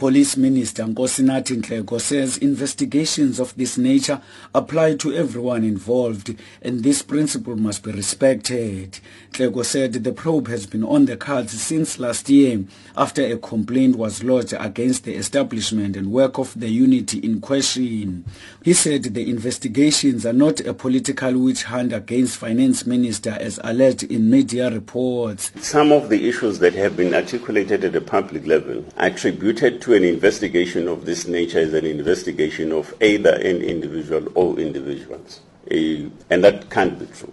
Police Minister Nkosinathi Nhleko says investigations of this nature apply to everyone involved and this principle must be respected. Nhleko said the probe has been on the cards since last year after a complaint was lodged against the establishment and work of the unity in question. He said the investigations are not a political witch hunt against Finance Minister as alleged in media reports. Some of the issues that have been articulated at the public level attributed to an investigation of this nature is an investigation of either an individual or individuals. Uh, and that can't be true.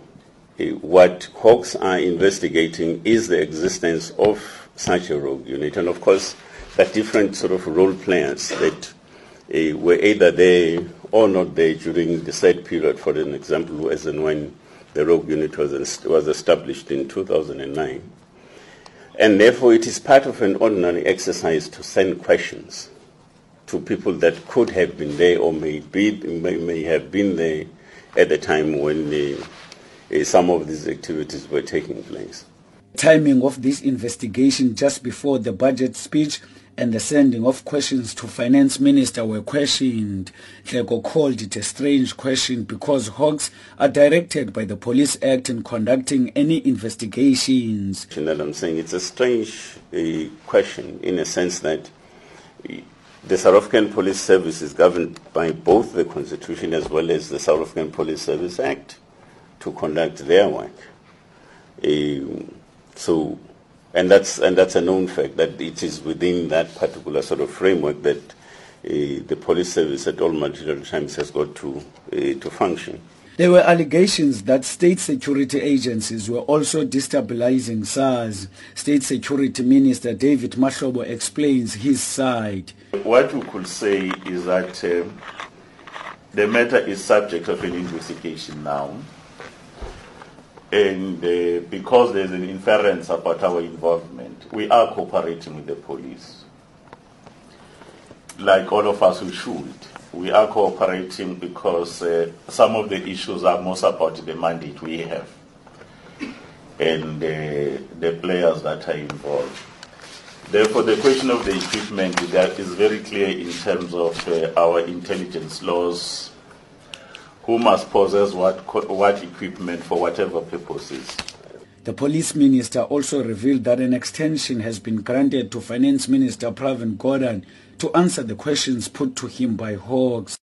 Uh, what Hawks are investigating is the existence of such a rogue unit. And of course, the different sort of role players that uh, were either there or not there during the said period, for an example, as and when the rogue unit was, was established in 2009. And therefore, it is part of an ordinary exercise to send questions to people that could have been there or may, be, may, may have been there at the time when the, uh, some of these activities were taking place. Timing of this investigation just before the budget speech and the sending of questions to finance minister were questioned. Nhleko called it a strange question because hawks are directed by the Police Act in conducting any investigations. That I'm saying it's a strange uh, question in a sense that the South African Police Service is governed by both the Constitution as well as the South African Police Service Act to conduct their work. Uh, so and that's and that's a known fact that it is within that particular sort of framework that uh, the police service at all material times has got to uh, to function. There were allegations that state security agencies were also destabilizing SARS. State Security Minister David Mahlobo explains his side. What we could say is that uh, the matter is subject of an investigation now and uh, because there's an inference about our involvement, we are cooperating with the police. Like all of us, we should. We are cooperating because uh, some of the issues are most about the mandate we have and uh, the players that are involved. Therefore, the question of the equipment that is very clear in terms of uh, our intelligence laws who must possess what, what equipment for whatever purposes. The police minister also revealed that an extension has been granted to Finance Minister Pravin Gordhan to answer the questions put to him by Hawks.